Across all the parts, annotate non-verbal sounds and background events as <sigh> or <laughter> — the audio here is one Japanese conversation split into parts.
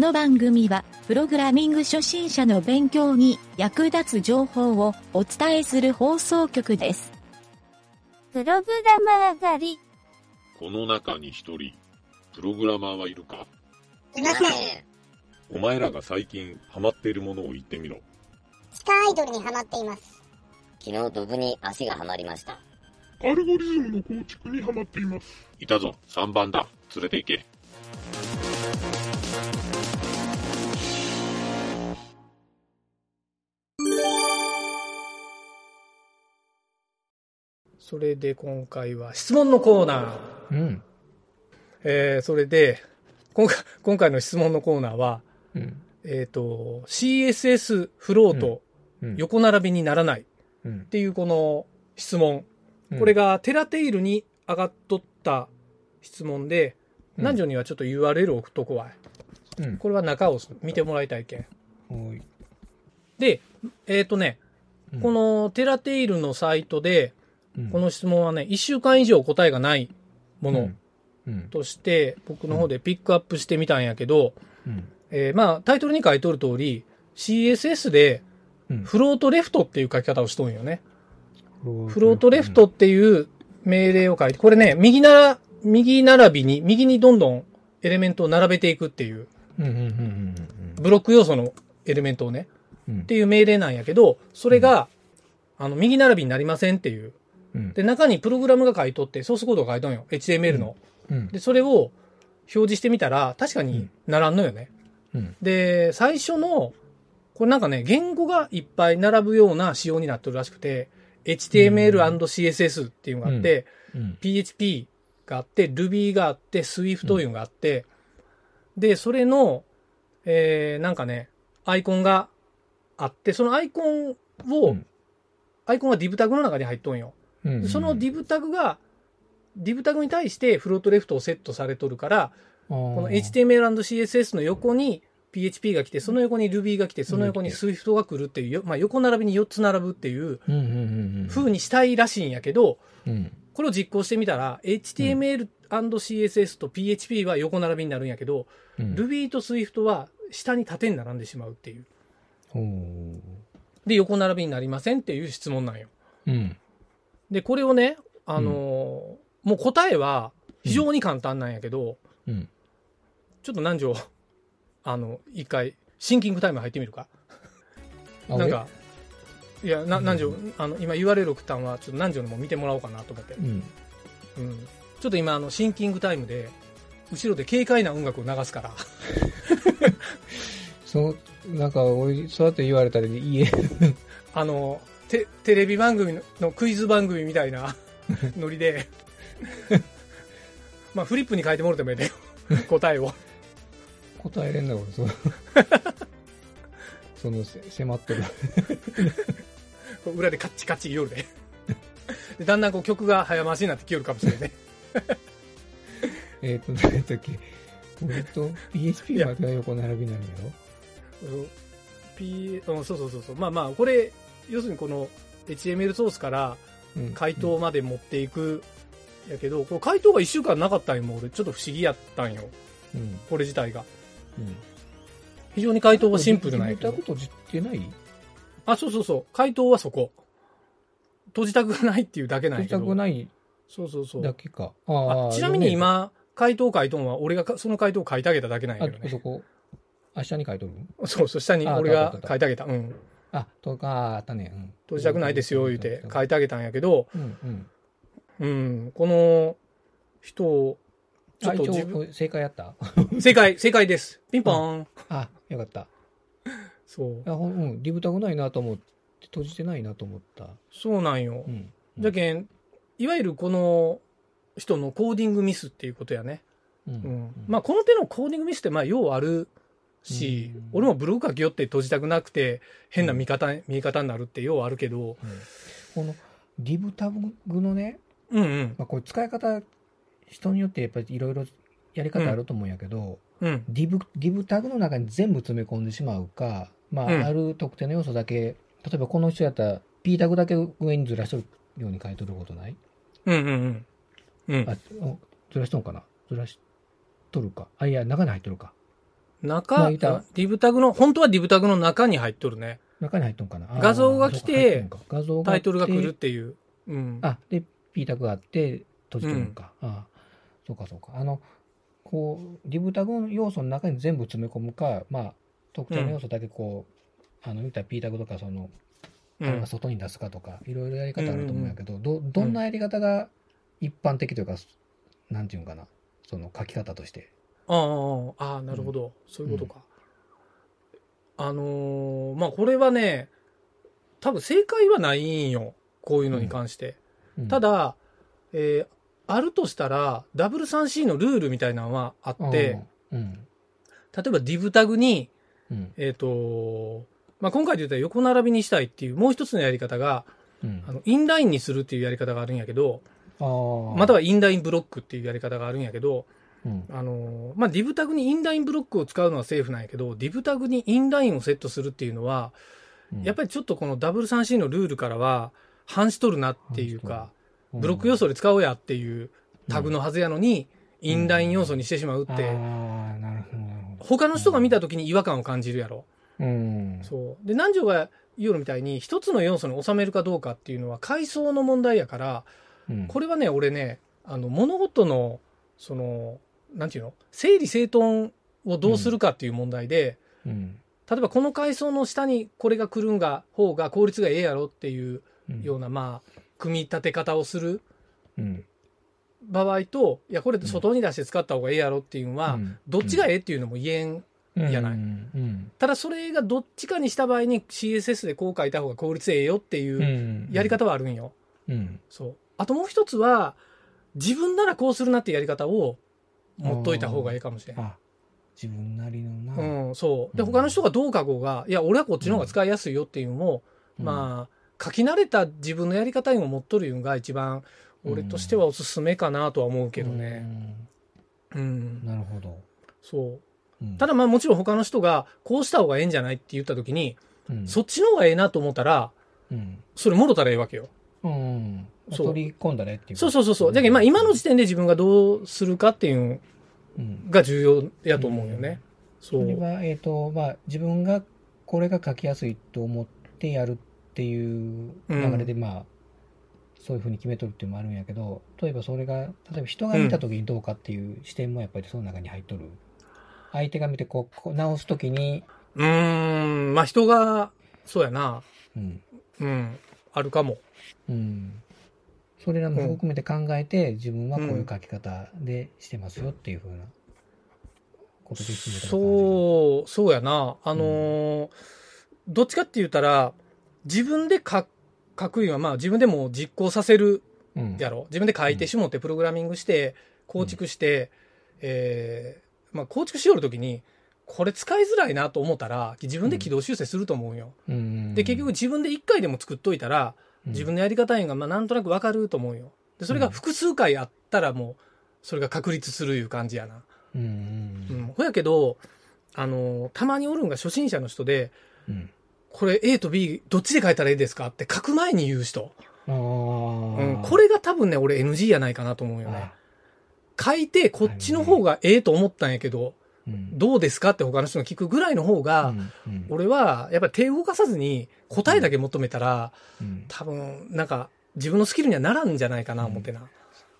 の番組は、プログラミング初心者の勉強に役立つ情報をお伝えする放送局です。プログラマー狩り。この中に一人、プログラマーはいるか？いません。お前らが最近ハマっているものを言ってみろ。地下アイドルにハマっています。昨日ドブに足がはまりました。アルゴリズムの構築にハマっています。いたぞ、3番だ。連れて行け。それで今回は質問のコーナー。うん。えー、それで、今回、今回の質問のコーナーは、うん。えっ、と、CSS フロートうん。横並びにならないっうん。ていうこの質問。うんこれ、がテラテイルに上がっとった質問で、うん南條にはちょっと URL 送っとこわい。うん。これは中を見てもらいたいけん。で、えっ、とね、うんこ、のテラテイルのサイトで、うんこ、の質問はね、1週間以上答えがないものうん。として、僕の方でピックアップしてみたんやけど、うん。えーまあ、タイトルに書いとる通り、CSS でうん。フロートレフトっていう書き方をしとんよね。フフロートレフトっていう命令を書いて、これね、右なら、右並びに、右にどんどんエレメントを並べていくっていう。ブロック要素のエレメントをね、うん。っていう命令なんやけど、それが、あの、右並びになりませんっていう。うん。で、中にプログラムが書いとって、ソースコードが書いとんよ。HTML の。うん。で、それを表示してみたら、確かにならんのよね。うん。で、最初の、これなんかね、言語がいっぱい並ぶような仕様になってるらしくて、HTML&CSS っていうのがあって、うん。PHP があって、Ruby があって、Swift というのがあって、で、それの、えー、なんかね、アイコンがあって、そのアイコンを、うんアイコンが div タグの中に入っとんよ。うん。でその div タグが、div タグに対してフロートレフトをセットされとるから、ここの HTML&CSS の横に PHP が来て、その横に Ruby が来て、その横に Swift が来るっていうよ、まあ、横並びに4つ並ぶっていう。風にしたいらしいんやけど、うん。これを実行してみたら、HTML&CSS と PHP は横並びになるんやけど、うん。Ruby と Swift は下に縦に並んでしまうっていう。で、横並びになりませんっていう質問なんよ。うん。で、これをね、あのーもう答えは非常に簡単なんやけど、うん。ちょっと南條、あの、一回、シンキングタイム入ってみるか？あなんか、いや、な、南條、あの、今 URL 送ったんは、ちょっと南條にも見てもらおうかなと思って。俺うん。うん。ちょっと今、あの、シンキングタイムで、後ろで軽快な音楽を流すから。<laughs> そう、なんか、俺、そうやって言われたら、いいえ。あの、テテレビ番組ののクイズ番組みたいな <laughs> ノリで、まあ、フリップに書いてもらってもいいんだよ。答えを。答えれんだ、俺、そう。<laughs> その、せ迫ってる。裏でカッチカチ言おるで。でだんだんこう曲が早回しになってきよるかもしれんね。えっと、何やっけ俺と PHP までは横並びになるんやろ？うん P、うん、そうそうそうそう。まあまあ、これ、要するにこの HTML ソースからうん回答まで持っていく、やけど、これ回答が1週間なかったんよ、もう俺。ちょっと不思議やったんよ。うん。これ自体が。うん。非常に回答はシンプルなんやけどこと知ってない？あ、そうそうそう。回答はそこ。閉じたくがないっていうだけなんやけど。自宅ないそうそうそう。だけか。ああちなみに、今、回答書いとんは、俺がかその回答を書いてあげただけなんやあけどね。そこ、明日に書いとるそうそう、下にあ俺が書いてあげた。うん。あ、とか、あったね。うん。閉じたくないですよ、言うて書いてあげたんやけど、うんうん。うん、この人を、ちょっと自分、応、正解やった？<laughs> 正解、正解です。ピンポーン。あ、よかった。そう。あ、ほんうん、リブタグないなと思って、閉じてないなと思った。そうなんよう。ん。じゃけん、いわゆるこの人のコーディングミスっていうことやね。うん。うん。まあ、この手のコーディングミスって、まあ、ようあるしうん、俺もブログ書きよって閉じたくなくて、変な見方、見え方になるってようあるけど、この、リブタグのね、うんうん。まあ、これ使い方、人によってやっぱりいろいろやり方あると思うんやけど、うん。リブ、リブタグの中に全部詰め込んでしまうか、まあ、うんある特定の要素だけ、例えばこの人やったら、P タグだけ上にずらしとるように書いとることない？うんうんうん。うんあ、おずらしとんかな？ずらしとるか？あ、いや、中に入っとるか。中、まあ言うたらリブタグの、本当はリブタグの中に入っとるね。中に入っとんかな？画像が来て画像がタイトルが来るっていう。うん。あ、で、P タグがあって、閉じとるのか。ああ、そうかそうか。あの、こう、リブタグの要素の中に全部詰め込むか、まあ、特徴の要素だけこう、あの、見たら P タグとか、その、うん外に出すかとか、いろいろやり方あると思うんやけど、ど、どんなやり方が一般的というか、なんていうんかな、その書き方として。ああ、ああ、なるほど。そういうことか。あのーまあ、これはね、多分正解はないんよ。こういうのに関して。うんた、だ、えーあるとしたら、W3C のルールみたいなのはあって、うん、例えば div タグに、うん、えっ、と、まあ、今回で言ったら横並びにしたいっていうもう一つのやり方が、うん。あの、インラインにするっていうやり方があるんやけど、あーまたはインラインブロックっていうやり方があるんやけど、うん、あの、まあ、div タグにインラインブロックを使うのはセーフなんやけど、div タグにインラインをセットするっていうのは、やっぱり、りちょっとこの W3C のルールからは反しとるなっていうか、ブロック要素素で使おうやっていうタグのはずやのに、インライン要素にしてしまうっあて。他の人が見た時に違和感を感じるやろ。うん。そう。で、南條が言うのみたいに、一つの要素に収めるかどうかっていうのは階層の問題やから、うん。これはね、俺ね、あの、物事の、その、なんていうの？整理整頓をどうするかっていう問題で、うん、例えばこの階層の下にこれが来るんが、方が効率がええやろっていううんような、まあ、組み立て方をするうん。場合と、いや、これ外に出して使った方がええやろっていうのは、うんどっちがええっていうのも言えん。うん、やないただそれがどっちかにした場合に CSS でこう書いた方が効率ええよっていううんやり方はあるんよ。うん。そう。あともう一つは、自分ならこうするなっていうやり方を持っといた方がいいかもしれない。あ、自分なりのな。うん、そう。で、うん他の人がどう書こうが、いや、俺はこっちの方が使いやすいよっていうのも、うんまあ、書き慣れた自分のやり方にも持っとるのが一番、俺としてはおすすめかなとは思うけどね。うん。うん。なるほど。そう。うんただまあもちろん他の人が、こうした方がええんじゃないって言った時に、うんそっちの方がええなと思ったら、うん。それもろたらええわけよ。うん。そう取り込んだねっていう。そうそうそうそう。だけどまあ今の時点で自分がどうするかっていうのうん。が重要やと思うよね。そ。そうれは、えっ、と、まあ、自分がこれが書きやすいと思ってやるっていう流れで、まあ、そういうふうに決めとるっていうのもあるんやけど、例えばそれが、例えば人が見た時にどうかっていう視点もやっぱりその中に入っとる。相手が見てこう、こう直す時に、うーん、まあ人が、そうやな。うん。うん、あるかも。うん。それらも含めて考えて、自分はこういう書き方でしてますよっていうふうなことで決めたそう、そうやな。あのーどっちかって言ったら、自分で書書くには、まあ自分でも実行させるうん。やろ。自分で書いてしもって、プログラミングして、構築して、えーまあ構築しよるときに、これ使いづらいなと思ったら、自分で軌道修正すると思うよ。うん。で、結局自分で一回でも作っといたら、うん、自分のやり方いうのが、まあなんとなくわかると思うよ。で、それが複数回あったらもう、それが確立するいう感じやな。うん。ううんん。ほやけど、あのーたまにおるんが初心者の人で、うん。これ A と B どっちで書いたらいいですかって書く前に言う人。うん。これが多分ね、俺 NG やないかなと思うよね。書いて、こっちの方がええと思ったんやけど、うん、どうですかって他の人に聞くぐらいの方が、俺はやっぱり手動かさずに答えだけ求めたら、うん多分なんか自分のスキルにはならんじゃないかな思ってな。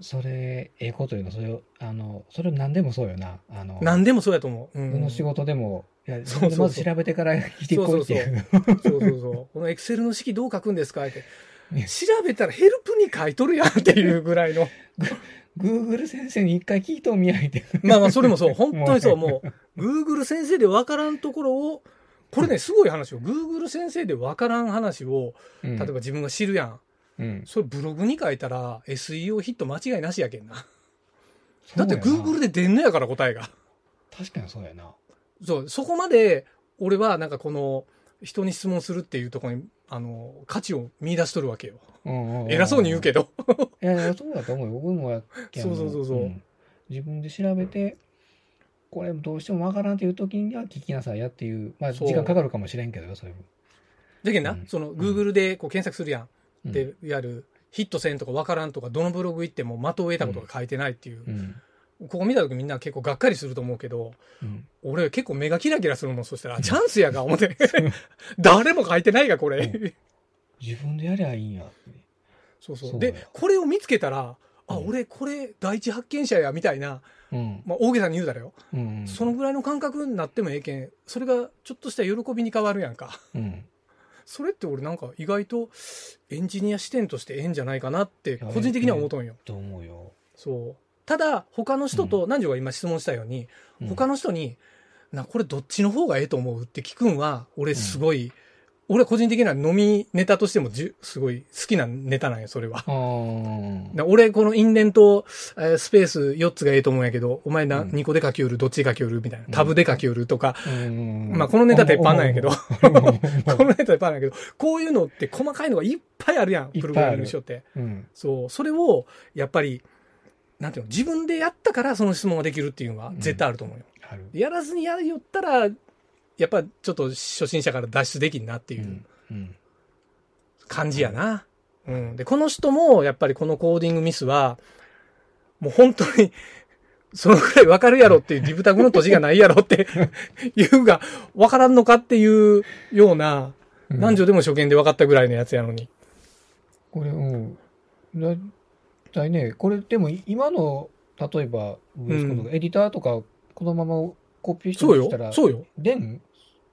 それ、ええこと言うの、それを、あの、それ何でもそうよな。あの、何でもそうやと思う。うんどの仕事でも、いや、そうまず調べてから聞いてこいって。そうそうそう。このエクセルの式どう書くんですかって。調べたらヘルプに書いとるやんっていうぐらいの。<laughs> Google 先生に一回聞いとみやいて。まあまあ、それもそう。<laughs> 本当にそう。もう、Google 先生で分からんところを、これね、すごい話よ。Google 先生で分からん話を、例例えば、自分が知るやん。うん。それブログに書いたら SEO ヒット間違いなしやけんな。だってそうやな Google で出んのやから答えが。確かにそうやな。そう、そこまで俺はなんかこの人に質問するっていうところに、あの、価値を見出しとるわけよ。うんうん偉そうに言うけど。ど。<laughs> いやいや、そうだと思うよ。僕もやけんそうそうそうそうん自分で調べて、これどうしてもわからんっていう時には聞きなさいやっていう、まあ時間かかるかもしれんけどよ、そういう。だけどな、うんその Google でこう検索するやん。うんで、いわゆるヒットせんとかわからんとか、どのブログ行っても的を得たことが書いてないっていう。うん。ここ見た時みんな結構がっかりすると思うけど、うん。俺結構目がキラキラするもん、そしたら、チャンスやが、思って。<laughs> 誰も書いてないが、これ。うん自分でやりゃいいんや。そうそう。で、これを見つけたら、あ、うん俺これ第一発見者や、みたいな、うん。まあ大げさに言うたらよ。うん。そのぐらいの感覚になってもええけん、それがちょっとした喜びに変わるやんか。うん。それって俺なんか意外とエンジニア視点としてええんじゃないかなって個人的には思うとんよ。と思うよ。そう。ただ、他の人と、南條が今質問したように、うん。他の人に、な、これどっちの方がええと思うって聞くんは、俺すごい、俺個人的には飲みネタとしてもじゅすごい好きなネタなんよ、それは。俺、このインデント、えースペース4つがええと思うんやけど、お前な、うん。2個で書きよる、どっちで書きよるみたいな。タブで書きよるとか、うん。まあこのネタ鉄板なんやけど、うん <laughs> このネタ鉄板なんやけど、こういうのって細かいのがいっぱいあるやん、プログラミング書って。うん。そう、それを、やっぱり、なんていうの、自分でやったからその質問ができるっていうのは絶対あると思うよ。ある。やらずにやるよったら、やっぱちょっと初心者から脱出できんなっていううんうん。感じやな。うん。で、この人も、やっぱりこのコーディングミスは、もう本当に、<laughs> そのくらいわかるやろっていう、リブタグの土地がないやろって <laughs> いうが、わからんのかっていうような、うん男女でも初見で分かったぐらいのやつやのに。これ、うん。だいたいね、これでも今の、例えば、エディターとか、このままコピーしてそうしたら、。よそうよ。でん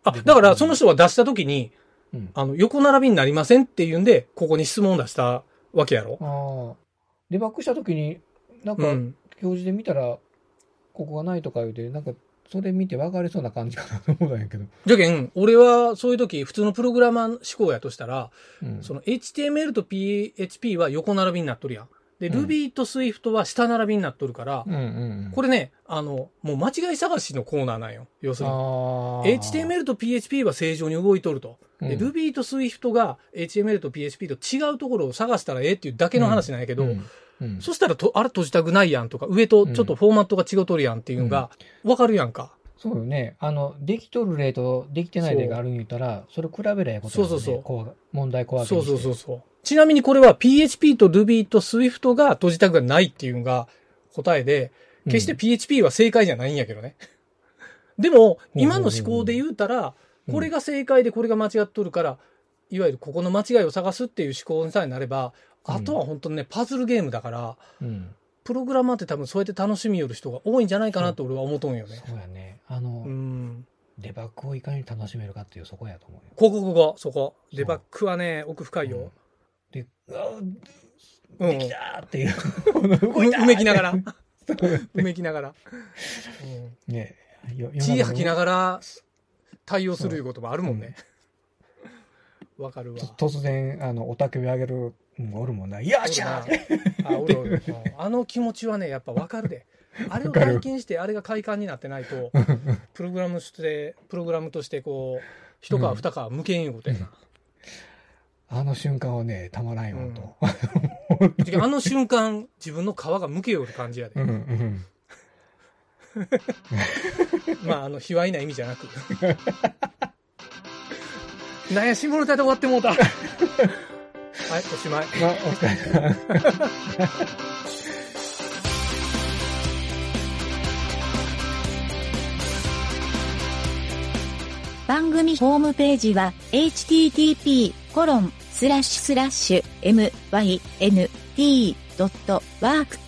あ、だからその人は出した時に、うん。あの、横並びになりませんっていうんで、ここに質問を出したわけやろ。ああ。デバッグしたときに、なんか、うん。表示で見たら、ここがないとか言うて、なんか、それ見て分かりそうな感じかなと思うんやけど。じゃけん、俺はそういう時、普通のプログラマー思考やとしたら、うん。その HTML と PHP は横並びになっとるやん。で、うん Ruby と Swift は下並びになっとるから、うんうんうん。これね、あの、もう間違い探しのコーナーなんよ。要するに。HTML と PHP は正常に動いとると。で、うん Ruby と Swift が HTML と PHP と違うところを探したらええっていうだけの話なんやけど、うんうんそしたらと、あれ閉じたくないやんとか、上とちょっとフォーマットが違うとるやんっていうのが、わかるやんか。そうよね。あの、できとる例とできてない例があるん言ったら、それ比べりゃええことだよねそうそうそうこう問題小分けそうそうそうそう。ちなみにこれは PHP と Ruby と Swift が閉じたくがないっていうのが答えで、決して PHP は正解じゃないんやけどね。<laughs> でも、今の思考で言うたら、うんこれが正解でこれが間違っとるから、いわゆるここの間違いを探すっていう思考にさえなれば、あとは本当にね、パズルゲームだから、うん。プログラマーって多分そうやって楽しみよる人が多いんじゃないかなと俺は思うとんよね。そうやね。あの、うん。デバッグをいかに楽しめるかっていうそこやと思うよ。ここここ、そこ。デバッグはね、奥深いよ。で、うわうん。できたーっていう。<laughs> ううめきながら。うめきながら。うんね。よ血吐きなががら対応するいうこともあるもんね。わかるわ。突然、あの、おたけび上げる、うんおるもんな。よっしゃーあ、おるおる。うんあの気持ちはね、やっぱわかるで。あれを体験して、あれが快感になってないと、<laughs> プログラムとして、プログラムとしてこう、一皮二皮向けんいうことやな。あの瞬間はね、たまらんよ、と。あ <laughs> あの瞬間、自分の皮が向けよる感じやで。<laughs> まあ、あの、卑猥な意味じゃなく。なんや、下ネタで終わってもうた。はい、おしまい。まあ、お疲れ様。<laughs> 番組ホームページは http:// mynt.work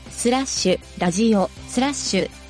スラッシュラジオスラッシュ